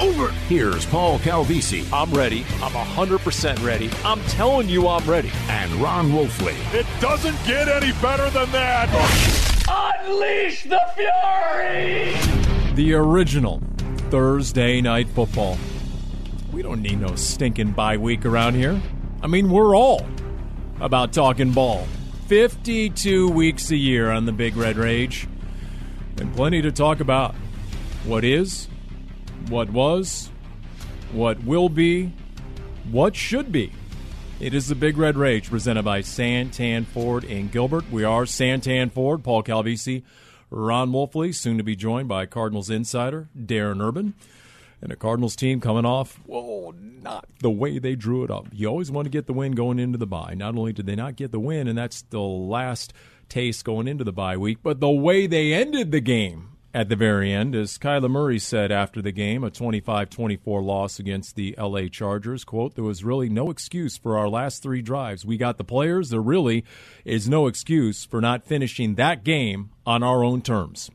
over. Here's Paul Calvisi I'm ready. I'm 100% ready. I'm telling you I'm ready. and Ron Wolfley. It doesn't get any better than that. Unleash the fury! The original Thursday night football. We don't need no stinking bye week around here. I mean, we're all about talking ball. 52 weeks a year on the Big Red Rage. And plenty to talk about. What is, what was, what will be, what should be. It is the Big Red Rage presented by Santan Ford in Gilbert. We are Santan Ford, Paul Calvisi, Ron Wolfley, soon to be joined by Cardinals insider Darren Urban. And a Cardinals team coming off, whoa, not the way they drew it up. You always want to get the win going into the bye. Not only did they not get the win, and that's the last taste going into the bye week, but the way they ended the game at the very end, as Kyler Murray said after the game, a 25-24 loss against the LA Chargers, quote, there was really no excuse for our last three drives. We got the players. There really is no excuse for not finishing that game on our own terms.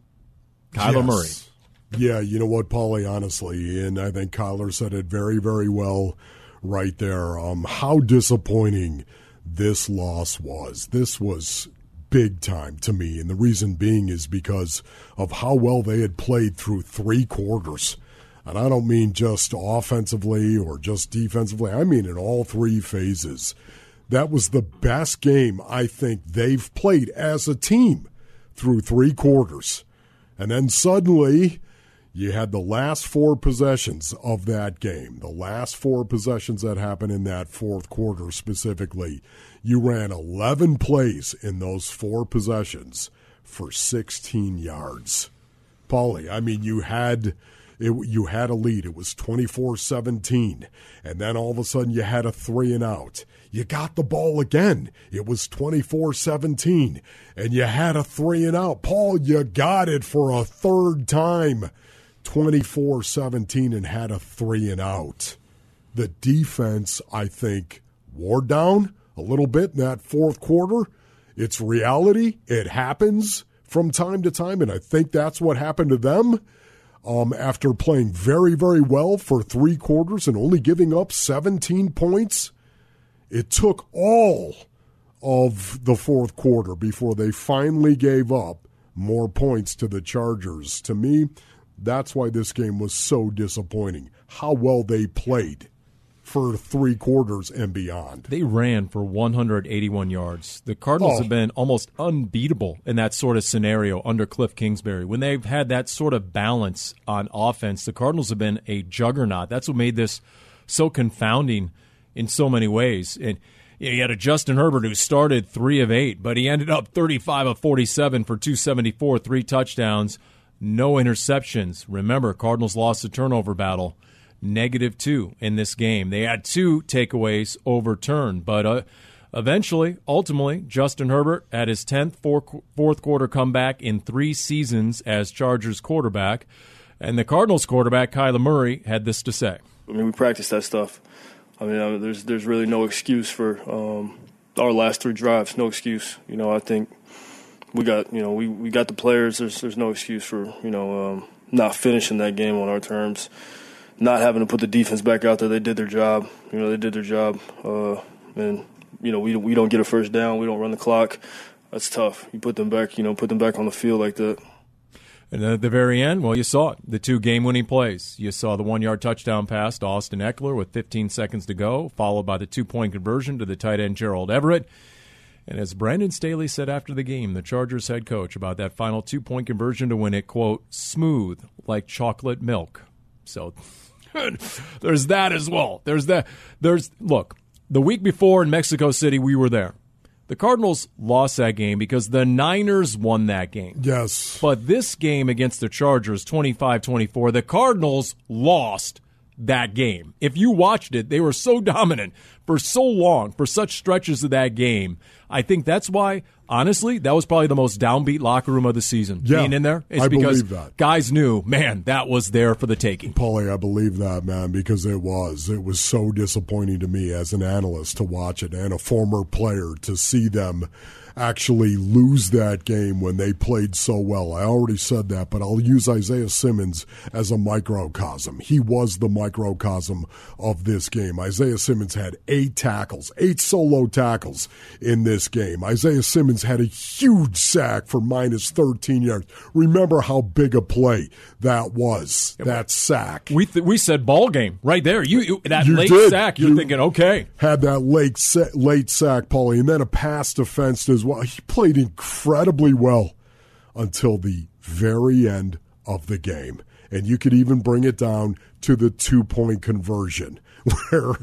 Kyler Yes. Murray. Yeah, you know what, Paulie, honestly, and I think Kyler said it very, very well right there. Um, how disappointing this loss was. This was big time to me, and the reason being is because of how well they had played through three quarters. And I don't mean just offensively or just defensively, I mean in all three phases. That was the best game I think they've played as a team through three quarters. And then suddenly, you had the last four possessions of that game, the last four possessions that happened in that fourth quarter specifically. You ran 11 plays in those four possessions for 16 yards. Paulie, I mean, you had. It, you had a lead. It was 24 17. And then all of a sudden you had a three and out. You got the ball again. It was 24 17. And you had a three and out. Paul, you got it for a third time. 24 17 and had a three and out. The defense, I think, wore down a little bit in that fourth quarter. It's reality. It happens from time to time. And I think that's what happened to them um, after playing very, very well for three quarters and only giving up 17 points. It took all of the fourth quarter before they finally gave up more points to the Chargers. To me, that's why this game was so disappointing. How well they played for three quarters and beyond. They ran for 181 yards. The Cardinals Oh. have been almost unbeatable in that sort of scenario under Cliff Kingsbury. When they've had that sort of balance on offense, the Cardinals have been a juggernaut. That's what made this so confounding in so many ways. And you, had a Justin Herbert who started three of eight, but he ended up 35 of 47 for 274, three touchdowns, no interceptions. Remember, Cardinals lost the turnover battle negative two in this game. They had two takeaways overturned, but uh, eventually, ultimately, Justin Herbert had his 10th four, fourth quarter comeback in three seasons as Chargers quarterback. And the Cardinals quarterback, Kyler Murray, had this to say. I mean, we practice that stuff. I mean, uh, there's there's really no excuse for um, our last three drives. No excuse. You know, I think we got you know we, we got the players. There's there's no excuse for you know um, not finishing that game on our terms, not having to put the defense back out there. They did their job. You know, they did their job, uh, and you know we we don't get a first down. We don't run the clock. That's tough. You put them back. You know, put them back on the field like that. And at the very end, well, you saw it. The two game winning plays. You saw the one yard touchdown pass to Austin Ekeler with 15 seconds to go, followed by the two point conversion to the tight end Gerald Everett. And as Brandon Staley said after the game, the Chargers head coach, about that final two point conversion to win it, quote, smooth like chocolate milk, So there's that as well. There's that. There's look. The week before in Mexico City, we were there. The Cardinals lost that game because the Niners won that game. Yes. But this game against the Chargers, 25 24, the Cardinals lost that game. If you watched it, they were so dominant for so long, for such stretches of that game. I think that's why, honestly, that was probably the most downbeat locker room of the season. Yeah, being in there, I because believe that. guys knew, man, that was there for the taking. Paulie, I believe that, man, because it was. It was so disappointing to me as an analyst to watch it and a former player to see them actually lose that game when they played so well. I already said that, but I'll use Isaiah Simmons as a microcosm. He was the microcosm of this game. Isaiah Simmons had eight tackles, eight solo tackles in this game. Isaiah Simmons had a huge sack for minus 13 yards. Remember how big a play that was, that sack. We th- we said ball game right there. You, you that You late did. sack, you're You- thinking, okay, had that late sa- late sack, Paulie, and then a pass defense as well. He played incredibly well until the very end of the game, and you could even bring it down to the two point conversion. Where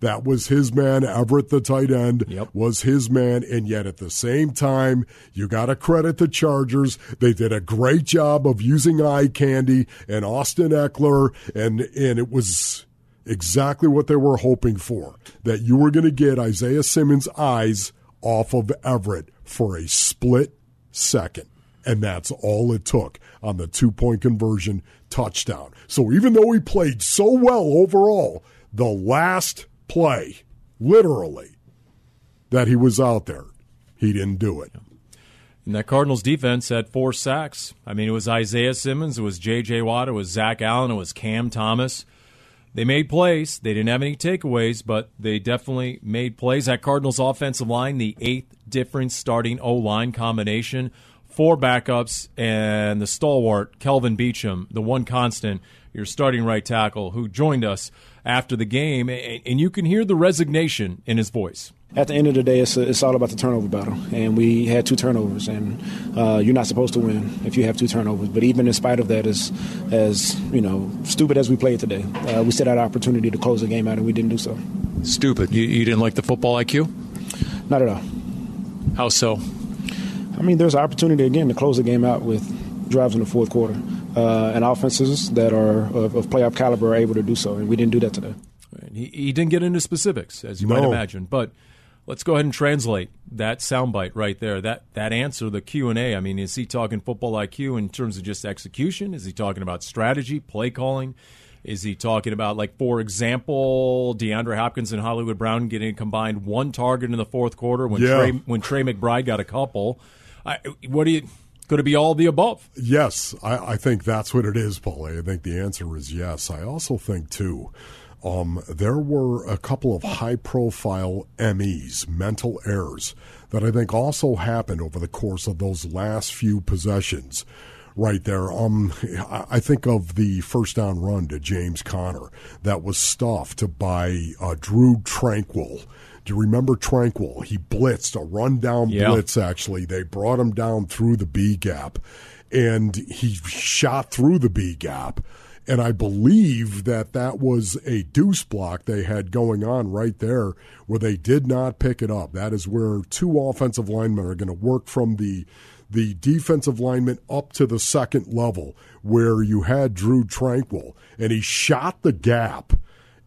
that was his man, Everett, the tight end, Yep. was his man, and yet at the same time, you got to credit the Chargers. They did a great job of using eye candy and Austin Ekeler, and and it was exactly what they were hoping for that you were going to get Isaiah Simmons' eyes off of Everett for a split second. And that's all it took on the two point conversion touchdown. So even though he played so well overall, the last play, literally, that he was out there, he didn't do it. And that Cardinals defense had four sacks. I mean, it was Isaiah Simmons, it was J.J. Watt, it was Zach Allen, it was Cam Thomas. They made plays. They didn't have any takeaways, but they definitely made plays. That Cardinals offensive line, the eighth difference starting O line combination, four backups, and the stalwart, Kelvin Beachum, the one constant, your starting right tackle, who joined us after the game. And and you can hear the resignation in his voice. At the end of the day, it's, it's all about the turnover battle, and we had two turnovers, and uh, you're not supposed to win if you have two turnovers. But even in spite of that, as as you know, stupid as we played today, uh, we still had an opportunity to close the game out, and we didn't do so. Stupid. You, you didn't like the football IQ? Not at all. How so? I mean, there's an opportunity again to close the game out with drives in the fourth quarter, uh, and offenses that are of, of playoff caliber are able to do so, and we didn't do that today. He, he didn't get into specifics, as you might imagine, but let's go ahead and translate that soundbite right there. That that answer, the Q and A. I mean, is he talking football IQ in terms of just execution? Is he talking about strategy, play calling? Is he talking about, like, for example, DeAndre Hopkins and Hollywood Brown getting combined one target in the fourth quarter when Yeah. Trey when Trey McBride got a couple? I, what do you? Could it be all the above? Yes, I, I think that's what it is, Paulie. I think the answer is yes. I also think, too, um, there were a couple of high profile MEs, mental errors, that I think also happened over the course of those last few possessions. Right there. Um, I think of the first down run to James Conner that was stuffed by uh, Drue Tranquill. Do you remember Tranquill? He blitzed a rundown Yeah. blitz actually. They brought him down through the B gap and he shot through the B gap. And I believe that that was a deuce block they had going on right there where they did not pick it up. That is where two offensive linemen are going to work from the the defensive lineman up to the second level where you had Drue Tranquill and he shot the gap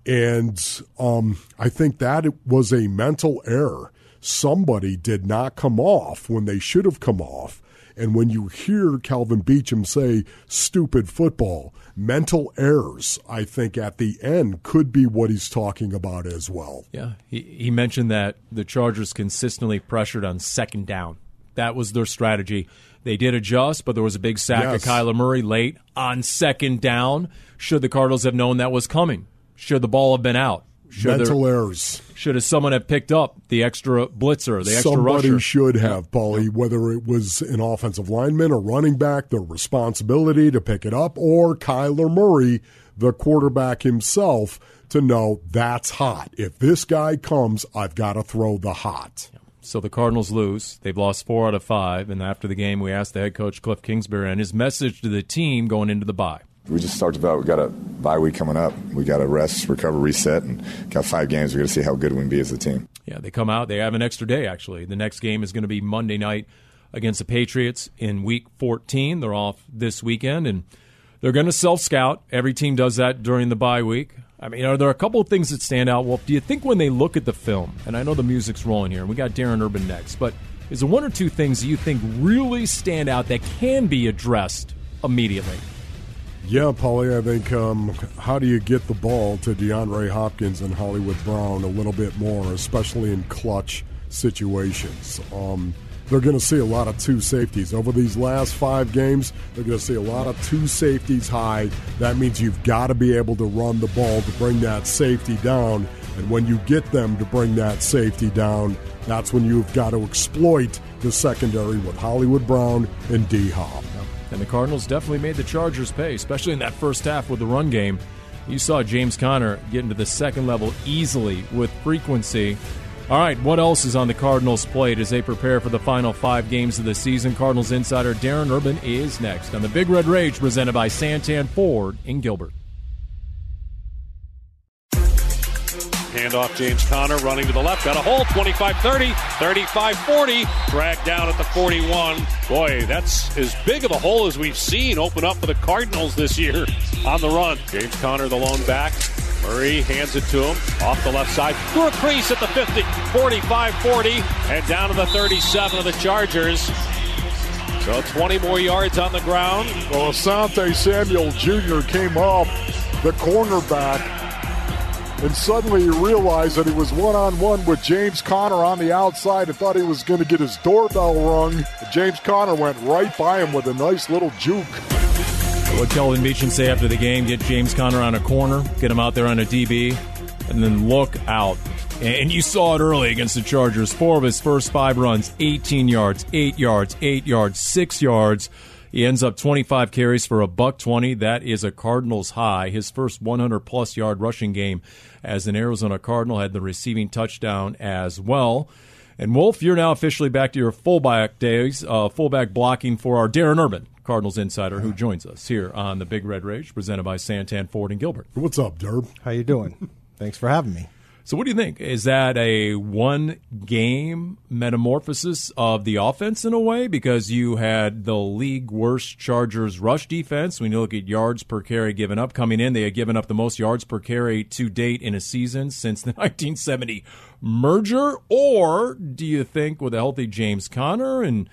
and um, I think that was a mental error. Somebody did not come off when they should have come off. And when you hear Kelvin Beachum say stupid football, mental errors, I think at the end could be what he's talking about as well. Yeah, he, he mentioned that the Chargers consistently pressured on second down. That was their strategy. They did adjust, but there was a big sack Yes. of Kyler Murray late on second down. Should the Cardinals have known that was coming? Should the ball have been out? Should, mental there, errors. should have someone have picked up the extra blitzer, the extra Somebody rusher? should have, Paulie, whether it was an offensive lineman, a running back, the responsibility to pick it up, or Kyler Murray, the quarterback himself, to know that's hot. If this guy comes, I've got to throw the hot. So the Cardinals lose. They've lost four out of five. And after the game, we asked the head coach Cliff Kingsbury and his message to the team going into the bye. We just talked about we got a bye week coming up. We got to rest, recover, reset, and got five games. We got to see how good we can be as a team. Yeah, they come out. They have an extra day actually. The next game is going to be Monday night against the Patriots in Week 14. They're off this weekend, and they're going to self scout. Every team does that during the bye week. I mean, are there a couple of things that stand out? Well, do you think when they look at the film, and I know the music's rolling here, and we got Darren Urban next, but is there one or two things that you think really stand out that can be addressed immediately? Yeah, Paulie, I think um, how do you get the ball to DeAndre Hopkins and Hollywood Brown a little bit more, especially in clutch situations? Um, they're going to see a lot of two safeties. Over these last five games, they're going to see a lot of two safeties high. That means you've got to be able to run the ball to bring that safety down. And when you get them to bring that safety down, that's when you've got to exploit the secondary with Hollywood Brown and D Hop. And the Cardinals definitely made the Chargers pay, especially in that first half with the run game. You saw James Conner get into the second level easily with frequency. All right, what else is on the Cardinals' plate as they prepare for the final five games of the season? Cardinals insider Darren Urban is next on the Big Red Rage presented by Santan Ford in Gilbert. Handoff James Conner running to the left. Got a hole. 25 30, 35 40. Dragged down at the 41. Boy, that's as big of a hole as we've seen open up for the Cardinals this year on the run. James Conner, the lone back. Murray hands it to him off the left side through a crease at the 50, 45 40, and down to the 37 of the Chargers. So 20 more yards on the ground. Well, Asante Samuel Jr. came off the cornerback and suddenly he realized that he was one on one with James Conner on the outside and thought he was going to get his doorbell rung. James Conner went right by him with a nice little juke. What Kelvin Beachum say after the game? Get James Conner on a corner, get him out there on a DB, and then look out. And you saw it early against the Chargers. Four of his first five runs, 18 yards, 8 yards, 8 yards, 6 yards. He ends up 25 carries for a buck 20. That is a Cardinals high. His first 100 plus yard rushing game as an Arizona Cardinal had the receiving touchdown as well. And Wolf, you're now officially back to your fullback days, uh, fullback blocking for our Darren Urban, Cardinals insider, who joins us here on the Big Red Rage, presented by Santan Ford and Gilbert. What's up, Derb? How you doing? Thanks for having me. So, what do you think? Is that a one game metamorphosis of the offense in a way? Because you had the league worst Chargers rush defense. When you look at yards per carry given up coming in, they had given up the most yards per carry to date in a season since the 1970 merger. Or do you think with a healthy James Conner and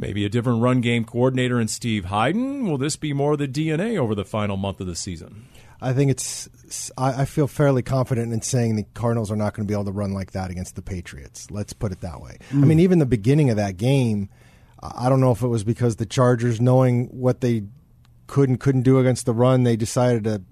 maybe a different run game coordinator in Steve Heiden, will this be more of the DNA over the final month of the season? I think it's. I, feel fairly confident in saying the Cardinals are not going to be able to run like that against the Patriots. Let's put it that way. Mm. I mean, even the beginning of that game, I don't know if it was because the Chargers, knowing what they could and couldn't do against the run, they decided to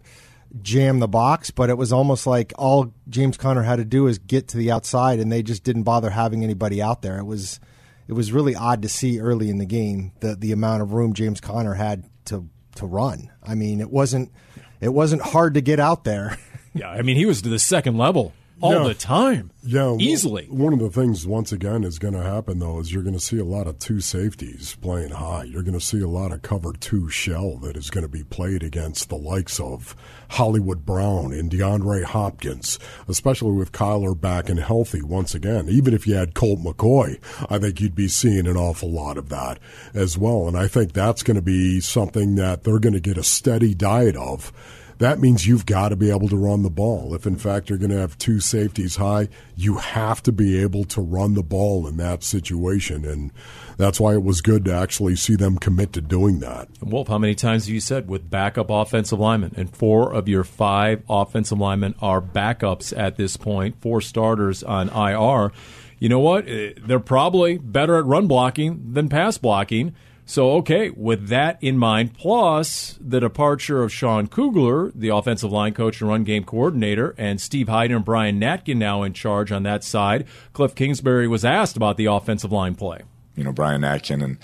jam the box. But it was almost like all James Conner had to do is get to the outside, and they just didn't bother having anybody out there. It was it was really odd to see early in the game the the amount of room James Conner had to to run. I mean, it wasn't it wasn't hard to get out there. yeah, I mean, he was to the second level all yeah. the time. Yeah, easily. One of the things, once again, is going to happen though is you're going to see a lot of two safeties playing high. You're going to see a lot of cover two shell that is going to be played against the likes of Hollywood Brown and DeAndre Hopkins, especially with Kyler back and healthy once again. Even if you had Colt McCoy, I think you'd be seeing an awful lot of that as well. And I think that's going to be something that they're going to get a steady diet of that means you've got to be able to run the ball. If in fact you're going to have two safeties high, you have to be able to run the ball in that situation. And that's why it was good to actually see them commit to doing that. Wolf, how many times have you said with backup offensive linemen? And four of your five offensive linemen are backups at this point, four starters on IR. You know what? Eh, they're probably better at run blocking than pass blocking. So, okay, with that in mind, plus the departure of Sean Kugler, the offensive line coach and run game coordinator, and Steve Heiden and Brian Natkin now in charge on that side, Cliff Kingsbury was asked about the offensive line play. You know, Brian Natkin and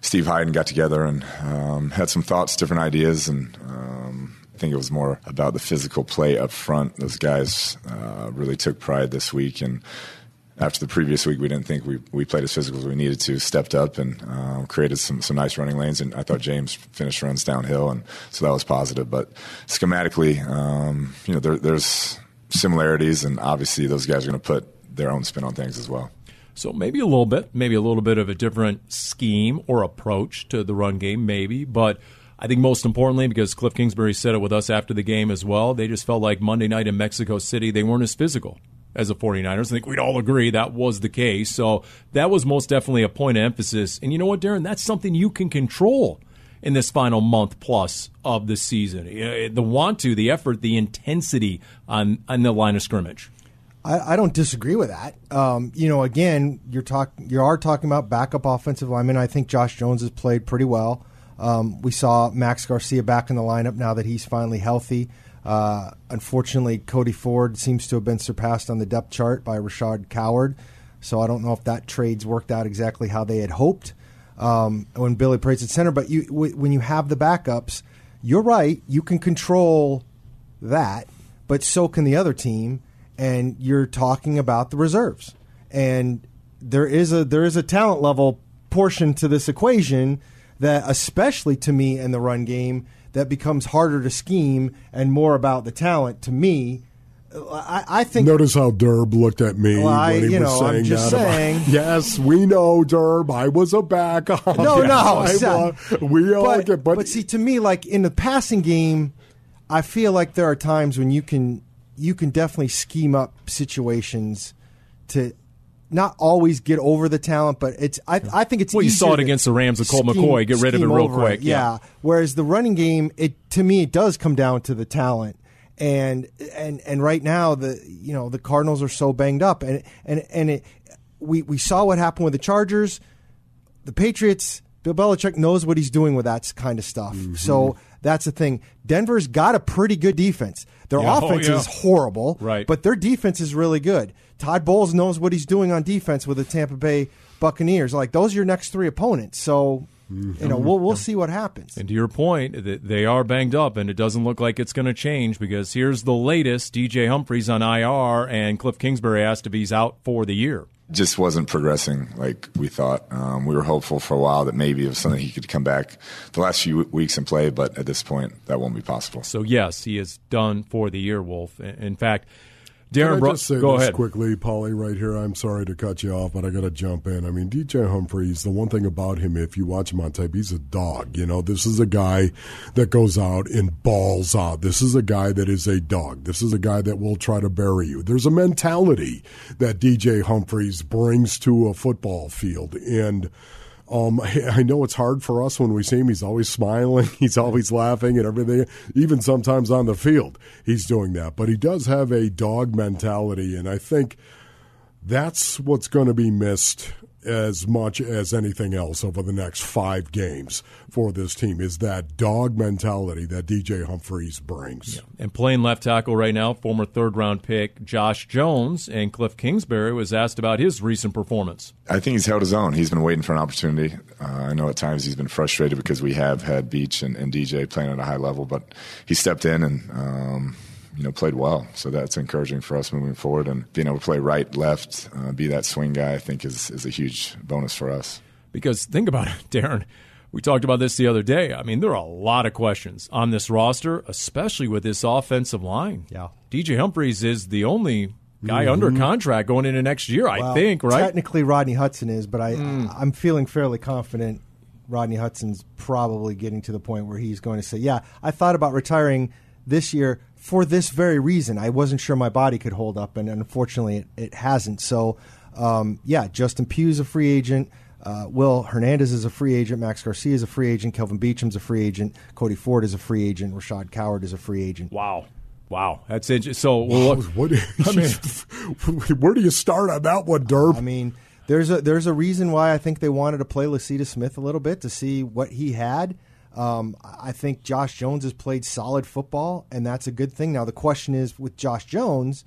Steve Heiden got together and um, had some thoughts, different ideas, and um, I think it was more about the physical play up front. Those guys uh, really took pride this week and after the previous week, we didn't think we, we played as physical as we needed to. Stepped up and um, created some some nice running lanes, and I thought James finished runs downhill, and so that was positive. But schematically, um, you know, there, there's similarities, and obviously those guys are going to put their own spin on things as well. So maybe a little bit, maybe a little bit of a different scheme or approach to the run game, maybe. But I think most importantly, because Cliff Kingsbury said it with us after the game as well, they just felt like Monday night in Mexico City, they weren't as physical as a 49ers. I think we'd all agree that was the case. So that was most definitely a point of emphasis. And you know what, Darren? That's something you can control in this final month plus of the season. The want to, the effort, the intensity on, on the line of scrimmage. I, I don't disagree with that. Um, you know, again, you're talk you are talking about backup offensive linemen. I think Josh Jones has played pretty well. Um, we saw Max Garcia back in the lineup now that he's finally healthy. Uh, unfortunately, Cody Ford seems to have been surpassed on the depth chart by Rashaad Coward. So I don't know if that trade's worked out exactly how they had hoped um, when Billy Price's at center. But you, w- when you have the backups, you're right. You can control that, but so can the other team and you're talking about the reserves. And there is a there is a talent level portion to this equation that especially to me in the run game that becomes harder to scheme and more about the talent to me. I, I think. Notice how Derb looked at me well, I, when he was know, saying I'm just that. about- yes, we know, Derb. I was a backup. No, Yes, no, I was. we all but, get. but, But, see, to me, like in the passing game, I feel like there are times when you can you can definitely scheme up situations to not always get over the talent, but it's I, I think it's Well, you saw it against the Rams with Colt scheme- McCoy. Get rid of it real quick. Yeah. Whereas the running game, it to me, it does come down to the talent. And and and right now the you know the Cardinals are so banged up and and and it, we we saw what happened with the Chargers the Patriots, Bill Belichick knows what he's doing with that kind of stuff. Mm-hmm. So that's the thing. Denver's got a pretty good defense. Their Yeah, oh, offense yeah. is horrible, Right. But their defense is really good. Todd Bowles knows what he's doing on defense with the Tampa Bay Buccaneers. Like those are your next three opponents. So you know we'll we'll see what happens. And to your point, they are banged up, and it doesn't look like it's going to change because here's the latest: DJ Humphries on IR, and Cliff Kingsbury asked if he's out for the year. Just wasn't progressing like we thought. Um, we were hopeful for a while that maybe was something he could come back the last few weeks and play, but at this point, that won't be possible. So yes, he is done for the year, Wolf. In in fact, Can Darren, I just say go this ahead. quickly, Paulie, right here. I'm sorry to cut you off, but I got to jump in. I mean, DJ Humphries, the one thing about him, if you watch him on tape, he's a dog. You know, this is a guy that goes out and balls out. This is a guy that is a dog. This is a guy that will try to bury you. There's a mentality that DJ Humphries brings to a football field. And um, I know it's hard for us when we see him. He's always smiling. He's always laughing and everything. Even sometimes on the field, he's doing that. But he does have a dog mentality, and I think that's what's going to be missed as much as anything else over the next five games for this team is that dog mentality that DJ Humphries brings. And playing left tackle right now, former third round pick Josh Jones, and Cliff Kingsbury was asked about his recent performance. I think he's held his own. He's been waiting for an opportunity. Uh, I know at times he's been frustrated because we have had Beach and, and DJ playing at a high level, but he stepped in and um, you know played well. So that's encouraging for us moving forward. And being able to play right, left, uh, be that swing guy, I think is is a huge bonus for us. Because think about it, Darren. We talked about this the other day. I mean, there are a lot of questions on this roster, especially with this offensive line. Yeah. DJ Humphries is the only guy under contract going into next year, I think, right? Technically, Rodney Hudson is, but I I'm feeling fairly confident. Rodney Hudson's probably getting to the point where he's going to say, "Yeah, I thought about retiring this year for this very reason. I wasn't sure my body could hold up, and unfortunately, it, it hasn't." So, um, yeah, Justin Pugh's a free agent. Uh, Will Hernandez is a free agent. Max Garcia is a free agent. Kelvin Beachum's a free agent. Cody Ford is a free agent. Rashaad Coward is a free agent. Wow. Wow. That's it. So, well, look, What, I mean, where do you start on that one, Derb? I mean, there's a there's a reason why I think they wanted to play Lecitus Smith a little bit to see what he had. Um, I think Josh Jones has played solid football, and that's a good thing. Now the question is with Josh Jones,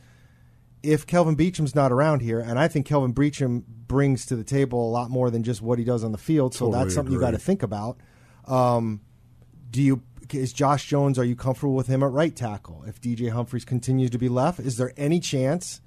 if Kelvin Beachum's not around here, and I think Kelvin Beachum brings to the table a lot more than just what he does on the field, so Totally that's something you agree. got to think about. Um, do you is Josh Jones? Are you comfortable with him at right tackle? If DJ Humphries continues to be left, is there any chance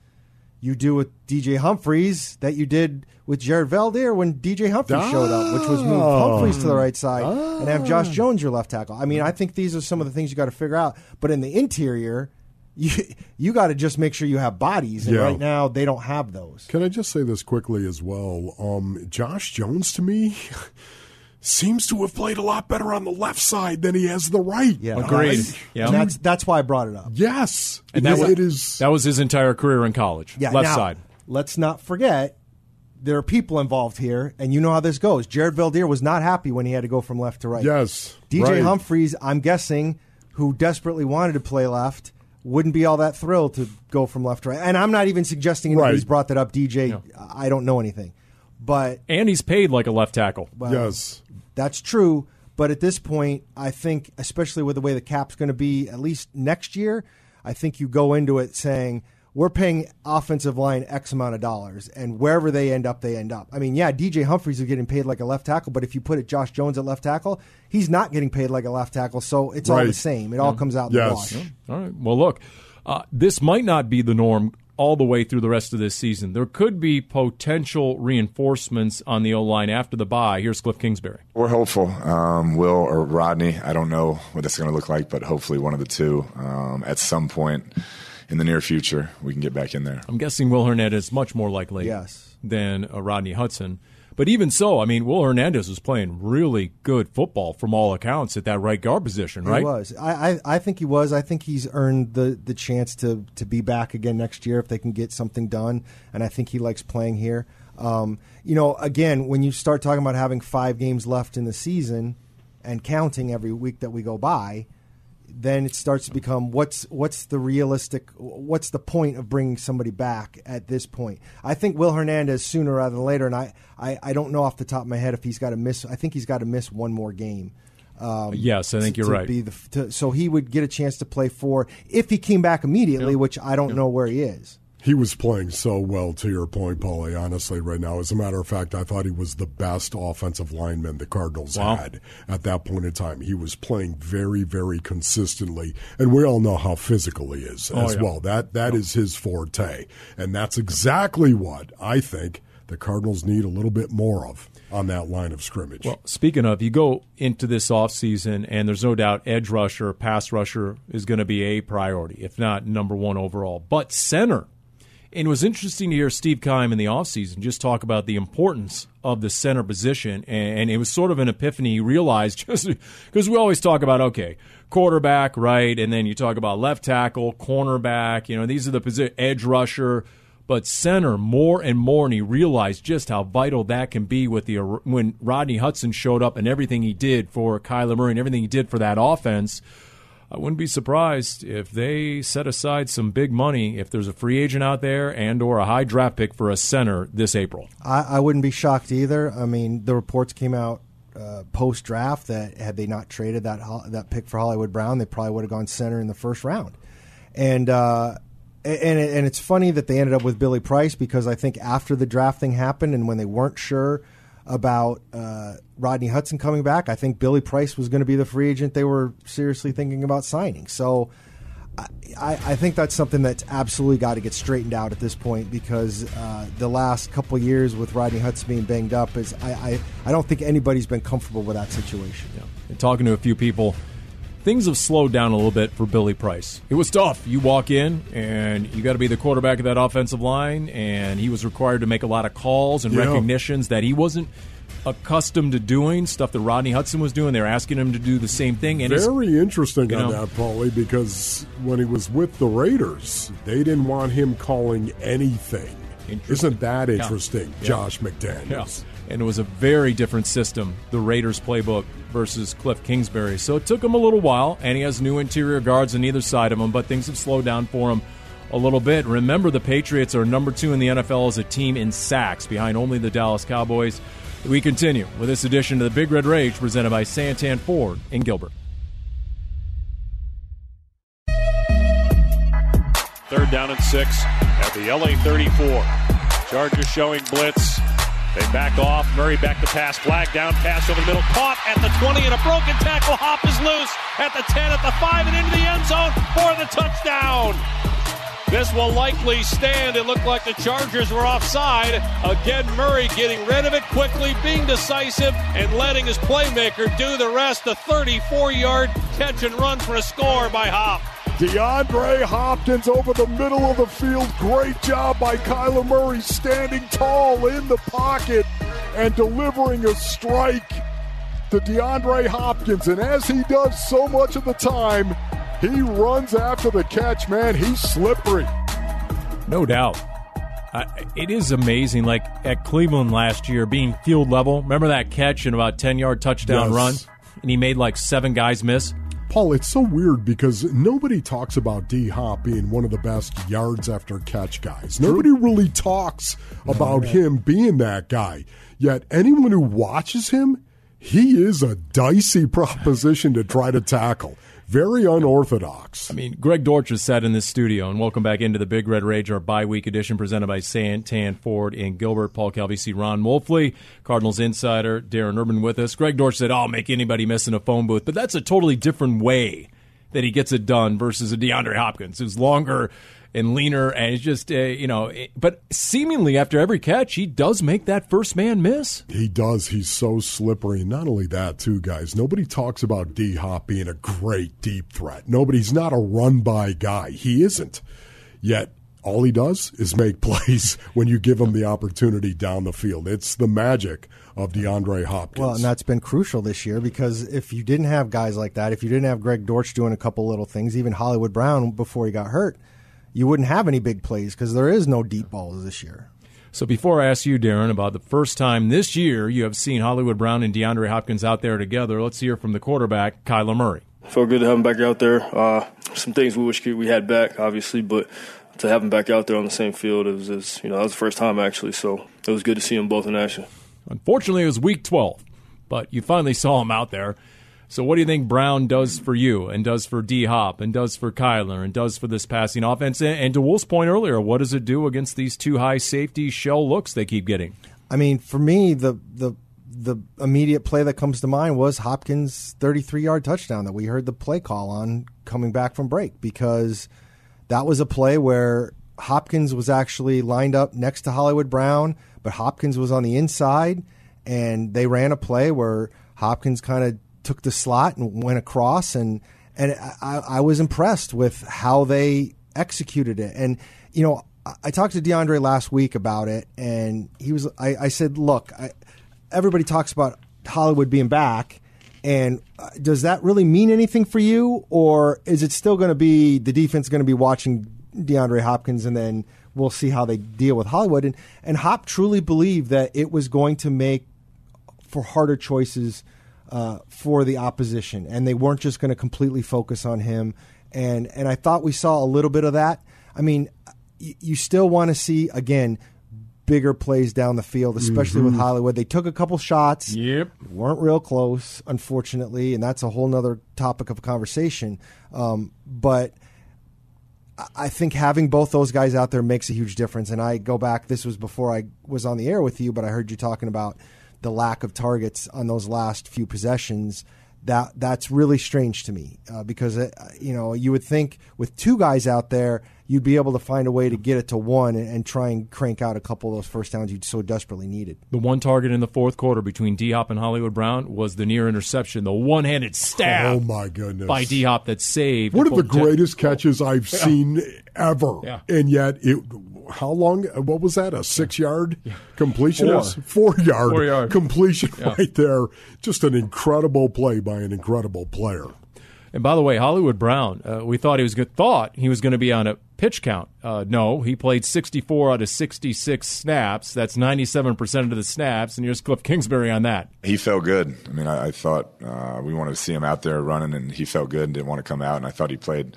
you do with DJ Humphries that you did with Jared Veldheer when DJ Humphries showed up, which was move Humphries to the right side and have Ah. Josh Jones your left tackle. I mean, I think these are some of the things you got to figure out. But in the interior, you you got to just make sure you have bodies, and Yeah. right now they don't have those. Can I just say this quickly as well? Um, Josh Jones to me seems to have played a lot better on the left side than he has the right. Yeah, Agreed. I- Yeah. And that's that's why I brought it up. yes, And that was, it is. that was his entire career in college. Yeah, left now, side. Let's not forget there are people involved here, and you know how this goes. Jared Veldheer was not happy when he had to go from left to right. Yes, DJ right. Humphries, I'm guessing, who desperately wanted to play left, wouldn't be all that thrilled to go from left to right. And I'm not even suggesting anybody's Right. brought that up. DJ, I don't know anything, but And he's paid like a left tackle. well, yes, that's true. But at this point, I think, especially with the way the cap's going to be, at least next year, I think you go into it saying we're paying offensive line X amount of dollars, and wherever they end up, they end up. I mean, yeah, DJ Humphries is getting paid like a left tackle, but if you put it Josh Jones at left tackle, he's not getting paid like a left tackle, so it's all the same. It all comes out in the Yes. wash. All right. Well, look, uh, this might not be the norm all the way through the rest of this season. There could be potential reinforcements on the O line after the bye. Here's Cliff Kingsbury. We're hopeful. Um, Will or Rodney, I don't know what that's going to look like, but hopefully one of the two um, at some point in the near future we can get back in there. I'm guessing Will Hernandez is much more likely Yes. than uh, Rodney Hudson. But even so, I mean, Will Hernandez was playing really good football from all accounts at that right guard position, right? He was. I, I, I think he was. I think he's earned the, the chance to, to be back again next year if they can get something done. And I think he likes playing here. Um, you know, again, when you start talking about having five games left in the season and counting every week that we go by, then it starts to become what's what's the realistic what's the point of bringing somebody back at this point? I think will hernandez sooner rather than later and i i, I don't know off the top of my head if he's got to miss i think he's got to miss one more game. Um, Yes, I think to- you're right. be the, to, so he would get a chance to play four if he came back immediately which i don't know where he is He was playing so well, to your point, Paulie, honestly, right now. As a matter of fact, I thought he was the best offensive lineman the Cardinals Wow. had at that point in time. He was playing very, very consistently. And we all know how physical he is Oh, as yeah. well. That That is his forte. And that's exactly what I think the Cardinals need a little bit more of on that line of scrimmage. Well, speaking of, you go into this offseason, and there's no doubt edge rusher, pass rusher is going to be a priority, if not number one overall. But center. And it was interesting to hear Steve Keim in the offseason just talk about the importance of the center position. And it was sort of an epiphany he realized just because we always talk about, okay, quarterback, right? And then you talk about left tackle, cornerback, you know, these are the position, edge rusher but center more and more, and he realized just how vital that can be with the when Rodney Hudson showed up and everything he did for Kyler Murray and everything he did for that offense. I wouldn't be surprised if they set aside some big money if there's a free agent out there and or a high draft pick for a center this April. I, I wouldn't be shocked either. I mean, the reports came out uh, post draft that had they not traded that that pick for Hollywood Brown, they probably would have gone center in the first round. And uh, and and it's funny that they ended up with Billy Price because I think after the draft thing happened and when they weren't sure about uh, Rodney Hudson coming back, I think Billy Price was going to be the free agent they were seriously thinking about signing. So. I, I think that's something that's absolutely got to get straightened out at this point because uh, the last couple years with Rodney Hudson being banged up is I, I, I don't think anybody's been comfortable with that situation. And talking to a few people, things have slowed down a little bit for Billy Price. It was tough. You walk in and you got to be the quarterback of that offensive line, and he was required to make a lot of calls and Yeah. recognitions that he wasn't accustomed to doing. Stuff that Rodney Hudson was doing, they were asking him to do the same thing. And Very interesting you on know- that, Paulie, because when he was with the Raiders, they didn't want him calling anything. Isn't that interesting, Yeah. Josh Yeah. And it was a very different system, the Raiders playbook versus Cliff Kingsbury. So it took him a little while, and he has new interior guards on either side of him, but things have slowed down for him a little bit. Remember, the Patriots are number two in the NFL as a team in sacks, behind only the Dallas Cowboys. We continue with this edition of the Big Red Rage presented by Santan Ford in Gilbert. Third down and six at the LA 34. Chargers showing blitz. They back off. Murray back to pass. Flag down. Pass over the middle. Caught at the 20 and a broken tackle. Hop is loose at the 10, at the 5, and into the end zone for the touchdown. This will likely stand. It looked like the Chargers were offside. Again, Murray getting rid of it quickly, being decisive, and letting his playmaker do the rest. A 34 yard catch and run for a score by Hop. DeAndre Hopkins over the middle of the field. Great job by Kyler Murray standing tall in the pocket and delivering a strike to DeAndre Hopkins. And as he does so much of the time, he runs after the catch, man. He's slippery. No doubt. Uh, it is amazing. Like at Cleveland last year, being field level. Remember that catch and about 10 yard touchdown Yes. run? And he made like seven guys miss. Paul, it's so weird because nobody talks about D Hop being one of the best yards after catch guys. Nobody really talks about him being that guy. Yet anyone who watches him, he is a dicey proposition to try to tackle. Very unorthodox. I mean, Greg Dortch has said in this studio, and welcome back into the Big Red Rage, our bye week edition presented by Santan Ford and Gilbert, Paul Calvisi, Ron Wolfley, Cardinals insider, Darren Urban with us. Greg Dortch said, I'll make anybody miss in a phone booth, but that's a totally different way that he gets it done versus a DeAndre Hopkins, who's longer and leaner, and it's just, uh, you know, it- but seemingly after every catch, he does make that first man miss. He does. He's so slippery. And not only that, too, guys. Nobody talks about D Hop being a great deep threat. Nobody's not a run by guy. He isn't. Yet all he does is make plays when you give him the opportunity down the field. It's the magic of DeAndre Hopkins. Well, and that's been crucial this year because if you didn't have guys like that, if you didn't have Greg Dortch doing a couple little things, even Hollywood Brown before he got hurt, you wouldn't have any big plays because there is no deep balls this year. So before I ask you, Darren, about the first time this year you have seen Hollywood Brown and DeAndre Hopkins out there together, let's hear from the quarterback, Kyler Murray. Felt good to have him back out there. Uh, some things we wish we had back, obviously, but to have him back out there on the same field, it was, it was you know that was the first time actually. So it was good to see them both in action. Unfortunately, it was week 12, but you finally saw him out there. So, what do you think Brown does for you, and does for D Hop, and does for Kyler, and does for this passing offense? And, to Wolf's point earlier, what does it do against these two high safety shell looks they keep getting? I mean, for me, the the the immediate play that comes to mind was Hopkins' 33 yard touchdown that we heard the play call on coming back from break because that was a play where Hopkins was actually lined up next to Hollywood Brown, but Hopkins was on the inside, and they ran a play where Hopkins kind of took the slot and went across, and and I, I was impressed with how they executed it. And you know, I, talked to DeAndre last week about it, and he was. I, I said, look, I, everybody talks about Hollywood being back. And uh, does that really mean anything for you, or is it still going to be the defense going to be watching DeAndre Hopkins, and then we'll see how they deal with Hollywood? And and Hop truly believed that it was going to make for harder choices uh, for the opposition, and they weren't just going to completely focus on him. And and I thought we saw a little bit of that. I mean, y- you still want to see again bigger plays down the field, especially with Hollywood. They took a couple shots, Yep. weren't real close, unfortunately, and that's a whole nother topic of conversation. Um, but I think having both those guys out there makes a huge difference. And I go back, this was before I was on the air with you, but I heard you talking about the lack of targets on those last few possessions. That that's really strange to me uh, because uh, you know you would think with two guys out there you'd be able to find a way to get it to one and, and try and crank out a couple of those first downs you so desperately needed. The one target in the fourth quarter between D Hop and Hollywood Brown was the near interception, the one handed stab oh, my goodness. by D Hop that saved. One of the Potent- greatest catches I've seen ever. Yeah. And yet, it. How long? What was that? A six yard completion? Four. Four, yard Four yard. completion Yeah. right there. Just an incredible play by an incredible player. And by the way, Hollywood Brown, uh, we thought he was good, thought he was going to be on a pitch count. Uh, no, he played 64 out of 66 snaps. That's 97 percent of the snaps. And here's Cliff Kingsbury on that. He felt good. I mean, I, I thought uh, we wanted to see him out there running, and he felt good and didn't want to come out. And I thought he played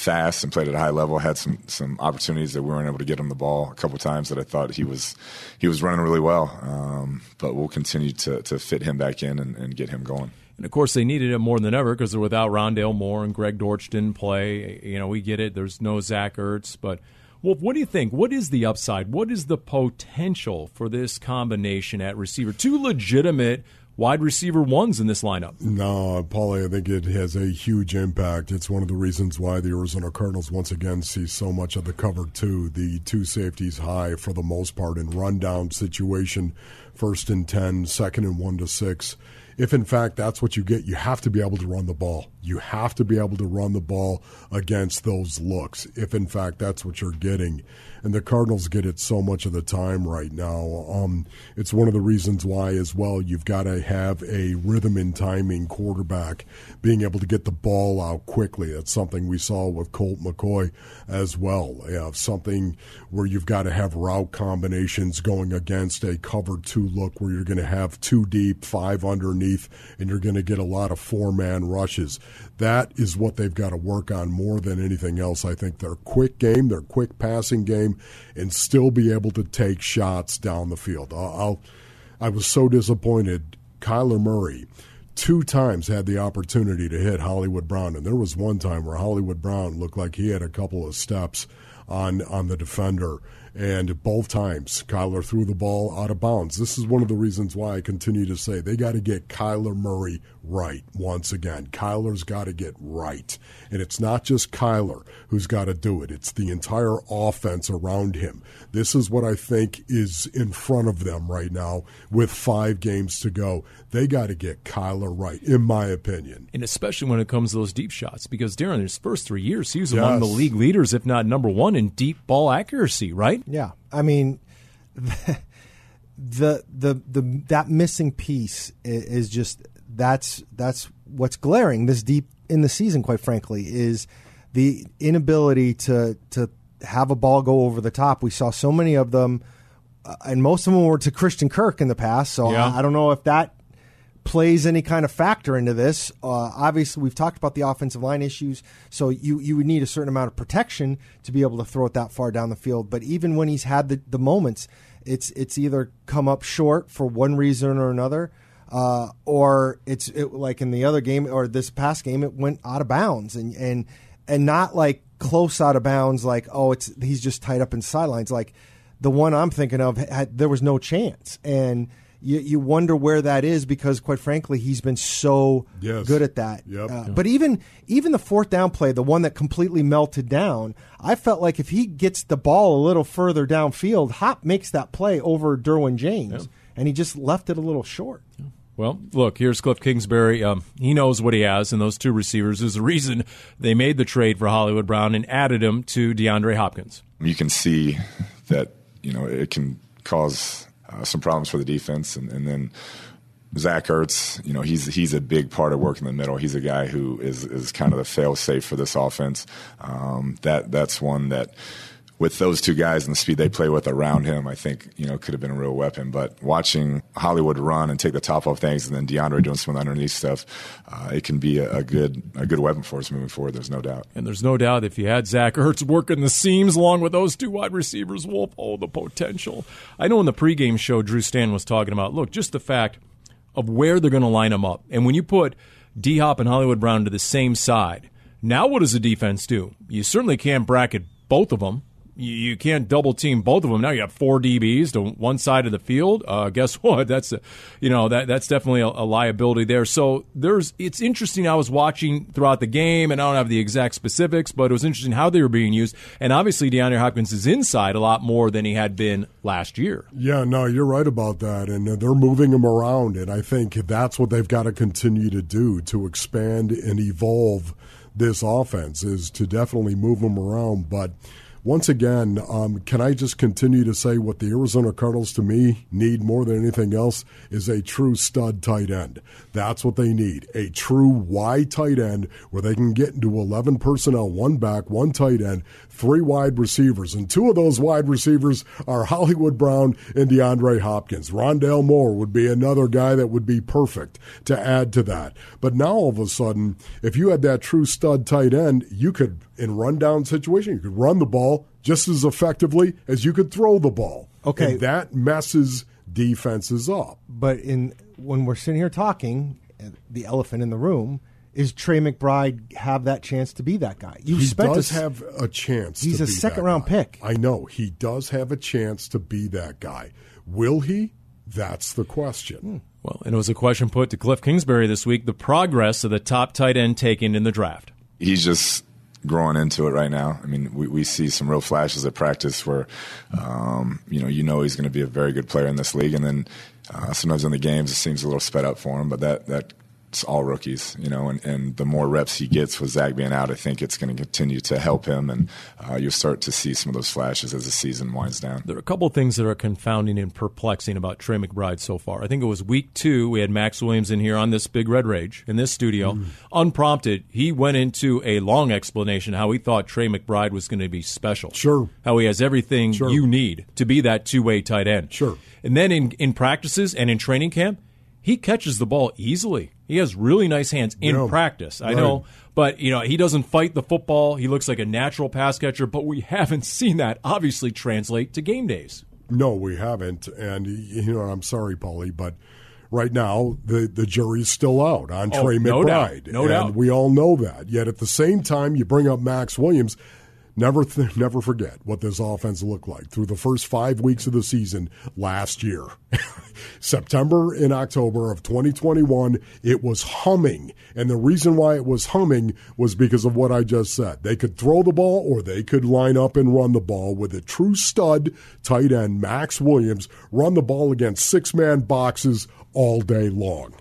fast and played at a high level. Had some some opportunities that we weren't able to get him the ball a couple times that I thought he was he was running really well. Um, but we'll continue to to fit him back in and, and get him going. And of course, they needed it more than ever because they're without Rondale Moore and Greg Dortch didn't play. You know, we get it. There's no Zach Ertz, but Wolf, what do you think? What is the upside? What is the potential for this combination at receiver? Two legitimate wide receiver ones in this lineup. No, Paulie, I think it has a huge impact. It's one of the reasons why the Arizona Cardinals once again see so much of the cover two, the two safeties high for the most part in rundown situation, first and 10, second and 1 to 6 if in fact that's what you get, you have to be able to run the ball. You have to be able to run the ball against those looks, if in fact that's what you're getting and the Cardinals get it so much of the time right now. Um, it's one of the reasons why, as well, you've got to have a rhythm and timing quarterback being able to get the ball out quickly. That's something we saw with Colt McCoy as well. Yeah, something where you've got to have route combinations going against a cover two look where you're going to have two deep, five underneath, and you're going to get a lot of four man rushes. That is what they've got to work on more than anything else. I think their quick game, their quick passing game, and still be able to take shots down the field. I'll, I was so disappointed. Kyler Murray two times had the opportunity to hit Hollywood Brown, and there was one time where Hollywood Brown looked like he had a couple of steps on on the defender and both times, Kyler threw the ball out of bounds. This is one of the reasons why I continue to say they got to get Kyler Murray right once again. Kyler's got to get right. And it's not just Kyler who's got to do it, it's the entire offense around him. This is what I think is in front of them right now with five games to go. They got to get Kyler right, in my opinion. And especially when it comes to those deep shots, because during his first three years, he was yes. among the league leaders, if not number one, in deep ball accuracy, right? right? Yeah, I mean, the the the that missing piece is just that's that's what's glaring this deep in the season. Quite frankly, is the inability to to have a ball go over the top. We saw so many of them, uh, and most of them were to Christian Kirk in the past. So yeah. I, I, don't know if that plays any kind of factor into this. Uh, obviously, we've talked about the offensive line issues, so you you would need a certain amount of protection to be able to throw it that far down the field. But even when he's had the, the moments, it's it's either come up short for one reason or another, uh, or it's it, like in the other game or this past game, it went out of bounds and and and not like close out of bounds, like oh, it's he's just tied up in sidelines. Like the one I'm thinking of, had, there was no chance and you, you wonder where that is because, quite frankly, he's been so yes. good at that. Yep. Uh, but even even the fourth down play, the one that completely melted down, I felt like if he gets the ball a little further downfield, Hop makes that play over Derwin James, yep. and he just left it a little short. Well, look, here's Cliff Kingsbury. Um, he knows what he has, and those two receivers is the reason they made the trade for Hollywood Brown and added him to DeAndre Hopkins. You can see that you know it can cause uh, some problems for the defense, and, and then Zach Ertz, you know, he's he's a big part of working the middle. He's a guy who is is kind of the fail safe for this offense. Um, that that's one that with those two guys and the speed they play with around him, I think you know could have been a real weapon. But watching Hollywood run and take the top off things, and then DeAndre doing some of the underneath stuff, uh, it can be a, a, good a good weapon for us moving forward. There's no doubt. And there's no doubt if you had Zach Ertz working the seams along with those two wide receivers, Wolf, oh the potential. I know in the pregame show, Drew Stan was talking about look just the fact of where they're going to line them up, and when you put D Hop and Hollywood Brown to the same side. Now, what does the defense do? You certainly can't bracket both of them you can't double team both of them. Now you have four DBs to one side of the field. Uh, guess what? That's a, you know that that's definitely a, a, liability there. So there's it's interesting. I was watching throughout the game, and I don't have the exact specifics, but it was interesting how they were being used. And obviously, DeAndre Hopkins is inside a lot more than he had been last year. Yeah, no, you're right about that, and they're moving him around, and I think that's what they've got to continue to do to expand and evolve this offense is to definitely move him around, but once again, um, can I just continue to say what the Arizona Cardinals to me need more than anything else is a true stud tight end. That's what they need a true wide tight end where they can get into 11 personnel, one back, one tight end, three wide receivers. And two of those wide receivers are Hollywood Brown and DeAndre Hopkins. Rondale Moore would be another guy that would be perfect to add to that. But now all of a sudden, if you had that true stud tight end, you could, in rundown situation, you could run the ball just as effectively as you could throw the ball. Okay. And that messes defenses up. But in when we're sitting here talking, the elephant in the room is Trey McBride have that chance to be that guy? You he does a, have a chance. He's a second round guy. pick. I know he does have a chance to be that guy. Will he? That's the question. Hmm. Well, and it was a question put to Cliff Kingsbury this week the progress of the top tight end taken in the draft. He's just growing into it right now. I mean, we, we see some real flashes at practice where, um, you know, you know he's going to be a very good player in this league, and then uh, sometimes in the games it seems a little sped up for him. But that that it's all rookies, you know, and, and the more reps he gets with Zach being out, I think it's going to continue to help him, and uh, you'll start to see some of those flashes as the season winds down. There are a couple of things that are confounding and perplexing about Trey McBride so far. I think it was week two, we had Maxx Williams in here on this Big Red Rage in this studio. Mm. Unprompted, he went into a long explanation how he thought Trey McBride was going to be special. Sure. How he has everything sure. you need to be that two way tight end. Sure. And then in, in practices and in training camp, he catches the ball easily. He has really nice hands in Yeah. practice. I Right. know, but you know, he doesn't fight the football. He looks like a natural pass catcher, but we haven't seen that obviously translate to game days. No, we haven't. And, you know, I'm sorry, Paulie, but right now the, the jury's still out on Oh, Trey no doubt. McBride. No and doubt. we all know that. Yet at the same time, you bring up Maxx Williams. Never, th- never forget what this offense looked like through the first five weeks of the season last year. September and October of 2021, it was humming. And the reason why it was humming was because of what I just said. They could throw the ball or they could line up and run the ball with a true stud tight end, Maxx Williams, run the ball against six man boxes all day long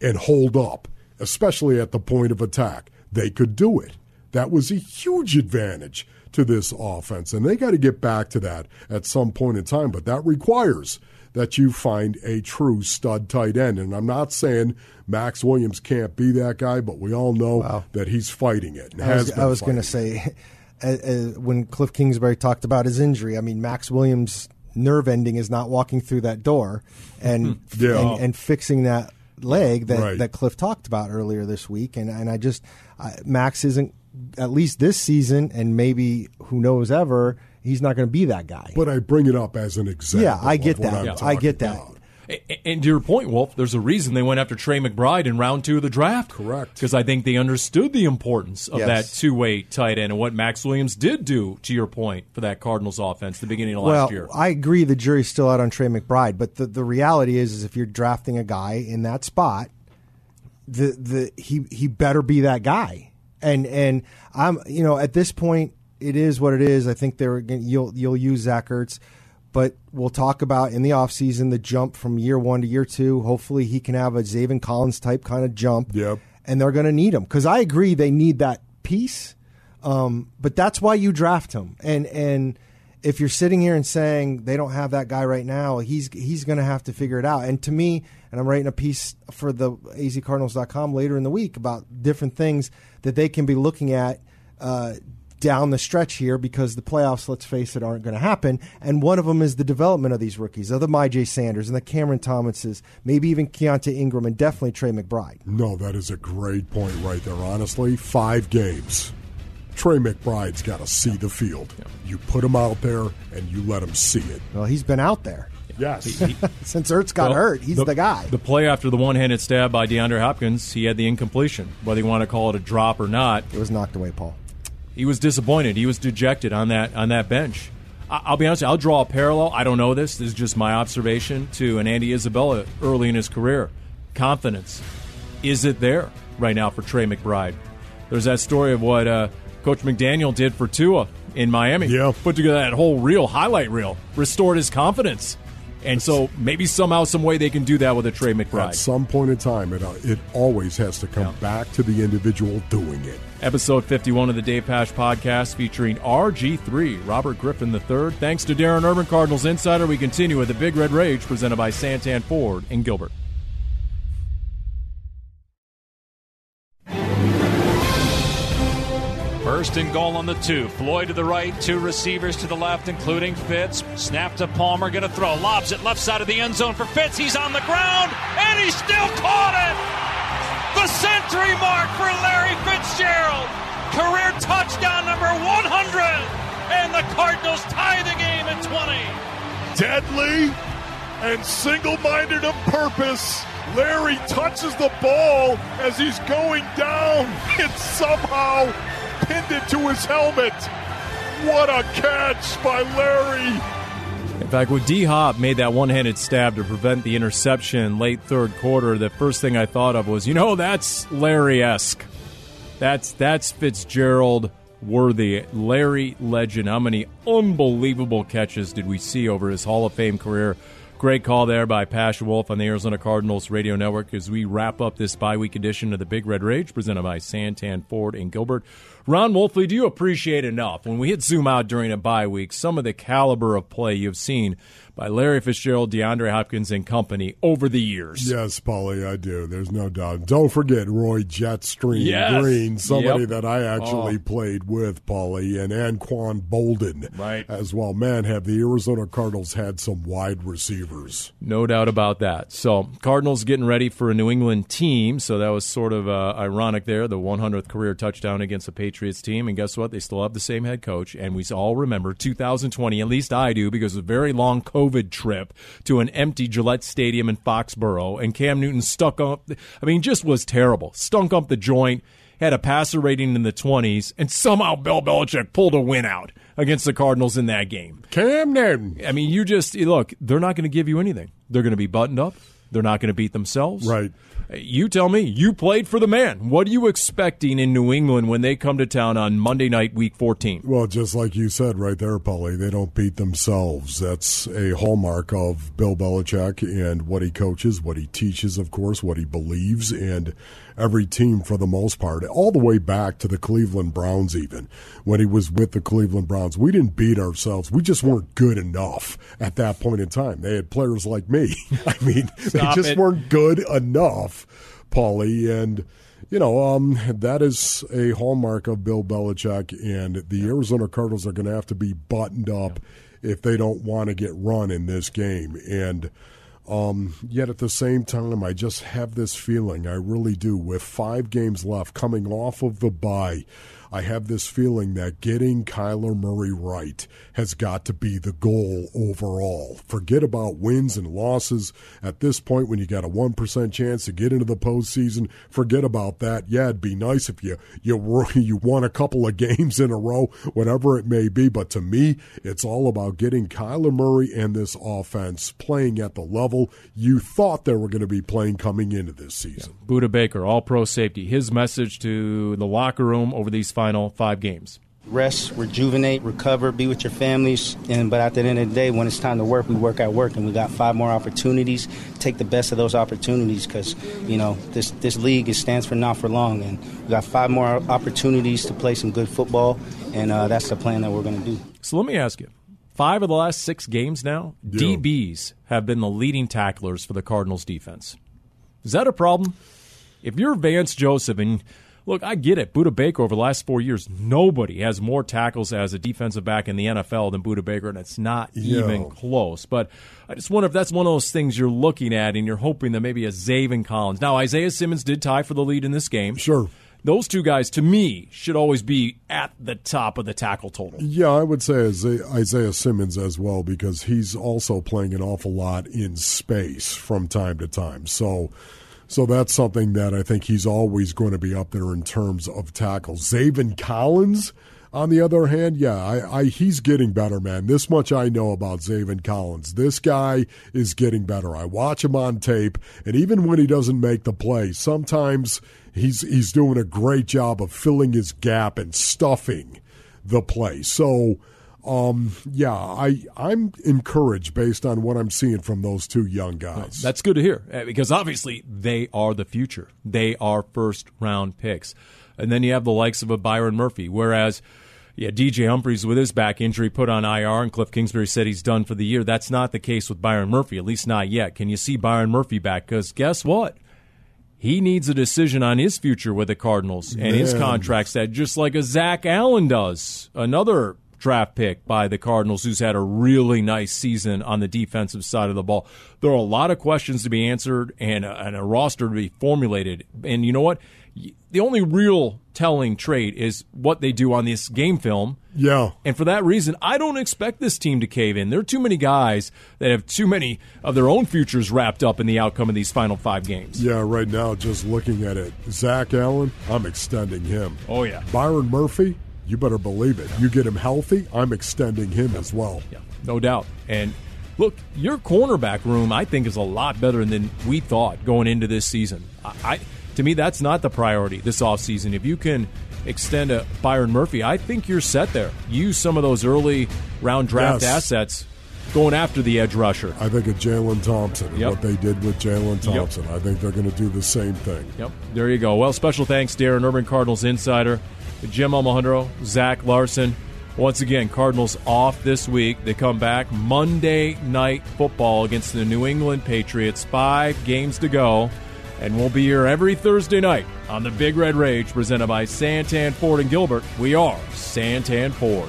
and hold up, especially at the point of attack. They could do it. That was a huge advantage to this offense, and they got to get back to that at some point in time. But that requires that you find a true stud tight end. And I'm not saying Maxx Williams can't be that guy, but we all know that he's fighting it. And I was, was going to say, when Cliff Kingsbury talked about his injury, I mean, Maxx Williams' nerve ending is not walking through that door and Yeah. and, and fixing that leg that, Right. that Cliff talked about earlier this week. And, and I just, I, Maxx isn't, at least this season, and maybe who knows ever, he's not going to be that guy. But I bring it up as an example. yeah, I of get what that. I'm I get that. about. And to your point, Wolf, there's a reason they went after Trey McBride in round two of the draft. Correct. Because I think they understood the importance of Yes. that two way tight end and what Maxx Williams did do, to your point, for that Cardinals offense the beginning of well, last year. I agree the jury's still out on Trey McBride, but the, the reality is is if you're drafting a guy in that spot, the the he he better be that guy. And and I'm you know at this point it is what it is. I think they're you'll you'll use Zach Ertz, but we'll talk about in the offseason the jump from year one to year two. Hopefully he can have a Zaven Collins type kind of jump. Yep. And they're going to need him because I agree they need that piece. Um, but that's why you draft him. And and if you're sitting here and saying they don't have that guy right now, he's he's going to have to figure it out. And to me, and I'm writing a piece for the azcardinals.com later in the week about different things that they can be looking at uh, down the stretch here because the playoffs, let's face it, aren't going to happen. And one of them is the development of these rookies, of the Myjai Sanders and the Cameron Thomases, maybe even Keaontay Ingram and definitely Trey McBride. No, that is a great point right there, honestly. Five games. Trey McBride's got to see the field. You put him out there and you let him see it. Well, he's been out there. Yes. Since Ertz got Well, hurt, he's the, guy. The play after the one handed stab by DeAndre Hopkins, he had the incompletion. Whether you want to call it a drop or not, it was knocked away, Paul. he was disappointed. He was dejected on that on that bench. I- I'll be honest. with you, I'll draw a parallel. I don't know this. This is just my observation to an Andy Isabella early in his career. Confidence is it there right now for Trey McBride? There's that story of what uh, Coach McDaniel did for Tua in Miami. Yeah. put together that whole reel, highlight reel, restored his confidence, and so maybe somehow, some way they can do that with a Trey McBride. At some point in time, it, uh, it always has to come back to the individual doing it. Episode 51 of the Dave Pasch podcast featuring RG3, Robert Griffin III. Thanks to Darren Urban, Cardinals Insider. We continue with the Big Red Rage presented by Santan Ford in Gilbert. First and goal on the two. Floyd to the right, two receivers to the left, including Fitz. Snap to Palmer, going to throw. Lobs it left side of the end zone for Fitz. He's on the ground, and he still caught it! The century mark for Larry Fitzgerald. Career touchdown number 100. And the Cardinals tie the game at 20. deadly and single minded of purpose. Larry touches the ball as he's going down and somehow pinned it to his helmet. What a catch by Larry. In fact, when D Hop made that one handed stab to prevent the interception late third quarter, the first thing I thought of was, you know, that's Larry esque. That's that's Fitzgerald worthy. Larry legend. How many unbelievable catches did we see over his Hall of Fame career? Great call there by Pasha Wolf on the Arizona Cardinals radio network as we wrap up this bye week edition of the Big Red Rage presented by Santan Ford and Gilbert. Ron Wolfley, do you appreciate enough? When we hit zoom out during a bye week some of the caliber of play you've seen by Larry Fitzgerald, DeAndre Hopkins, and company over the years? Yes, Paulie, I do. There's no doubt. Don't forget Roy Jetstream Yes. Green, somebody Yep. that I actually Oh. played with, Paulie, and Anquan Boldin Right. as well. Man, have the Arizona Cardinals had some wide receivers. No doubt about that. So, Cardinals getting ready for a New England team. So, that was sort of uh, ironic there, the 100th career touchdown against the Patriots team. And guess what? They still have the same head coach. And we all remember 2020, at least I do, because of a very long COVID trip to an empty Gillette Stadium in Foxborough. And Cam Newton stuck up, I mean, just was terrible. Stunk up the joint, had a passer rating in the 20s, and somehow Bill Belichick pulled a win out against the Cardinals in that game. Cam Newton. I mean, you just look. They're not going to give you anything. They're going to be buttoned up. They're not going to beat themselves. Right. You tell me. You played for the man. What are you expecting in New England when they come to town on Monday night, Week 14? Well, just like you said right there, Paulie, they don't beat themselves. That's a hallmark of Bill Belichick and what he coaches, what he teaches, of course, what he believes, and every team for the most part, all the way back to the Cleveland Browns, even when he was with the Cleveland Browns. We didn't beat ourselves. We just weren't good enough at that point in time. They had players like me. I mean, they just it. weren't good enough, Paulie, and you know, um, that is a hallmark of Bill Belichick, and the Arizona Cardinals are going to have to be buttoned up if they don't want to get run in this game. And um, yet at the same time, I just have this feeling, I really do, with five games left coming off of the bye. I have this feeling that getting Kyler Murray right has got to be the goal overall. Forget about wins and losses. At this point, when you got a 1% chance to get into the postseason, forget about that. Yeah, it'd be nice if you, you, you won a couple of games in a row, whatever it may be. But to me, it's all about getting Kyler Murray and this offense playing at the level you thought they were going to be playing coming into this season. Budda Baker, all pro safety. His message to the locker room over these final five games. rest, rejuvenate, recover, be with your families. And but at the end of the day, when it's time to work, we work at work, and we got five more opportunities. Take the best of those opportunities because you know this this league it stands for not for long, and we got five more opportunities to play some good football, and uh, that's the plan that we're going to do. So let me ask you. Five of the last six games now, Yeah. DBs have been the leading tacklers for the Cardinals defense. Is that a problem? If you're Vance Joseph, and look, I get it, Budda Baker over the last four years, nobody has more tackles as a defensive back in the NFL than Budda Baker, and it's not Yeah. even close. But I just wonder if that's one of those things you're looking at and you're hoping that maybe a Zaven Collins. Now, Isaiah Simmons did tie for the lead in this game. Sure. Those two guys, to me, should always be at the top of the tackle total. Yeah, I would say Isaiah Simmons as well because he's also playing an awful lot in space from time to time. So, so that's something that I think he's always going to be up there in terms of tackles. Zaven Collins, on the other hand, yeah, I, I he's getting better, man. This much I know about Zaven Collins. This guy is getting better. I watch him on tape, and even when he doesn't make the play, sometimes he's he's doing a great job of filling his gap and stuffing the play. So, um, yeah, I I'm encouraged based on what I'm seeing from those two young guys. That's good to hear uh, because obviously they are the future. They are first round picks. And then you have the likes of a Byron Murphy. Whereas, yeah, DJ Humphries with his back injury put on IR, and Cliff Kingsbury said he's done for the year. That's not the case with Byron Murphy, at least not yet. Can you see Byron Murphy back? Because guess what? He needs a decision on his future with the Cardinals and his Man. contract set, just like a Zach Allen does. Another draft pick by the Cardinals who's had a really nice season on the defensive side of the ball. There are a lot of questions to be answered and a, and a roster to be formulated. And you know what? The only real telling trait is what they do on this game film. yeah. And for that reason, I don't expect this team to cave in. There are too many guys that have too many of their own futures wrapped up in the outcome of these final five games. Yeah, right now, just looking at it, Zach Allen, I'm extending him. Oh, yeah. Byron Murphy, you better believe it. You get him healthy, I'm extending him as well. Yeah, no doubt. And Look, your cornerback room, I think, is a lot better than we thought going into this season. I, I to me, that's not the priority this offseason. If you can extend a Byron Murphy, I think you're set there. Use some of those early round draft Yes. assets going after the edge rusher. I think of Jalen Thompson and Yep. what they did with Jalen Yep. Thompson. I think they're going to do the same thing. Yep, there you go. Well, special thanks, Darren Urban Cardinals insider, Jim Almohandro, Zach Larson. Once again, Cardinals off this week. They come back Monday night football against the New England Patriots. Five games to go. And we'll be here every Thursday night on the Big Red Rage presented by Santan Ford and Gilbert. We are Santan Ford.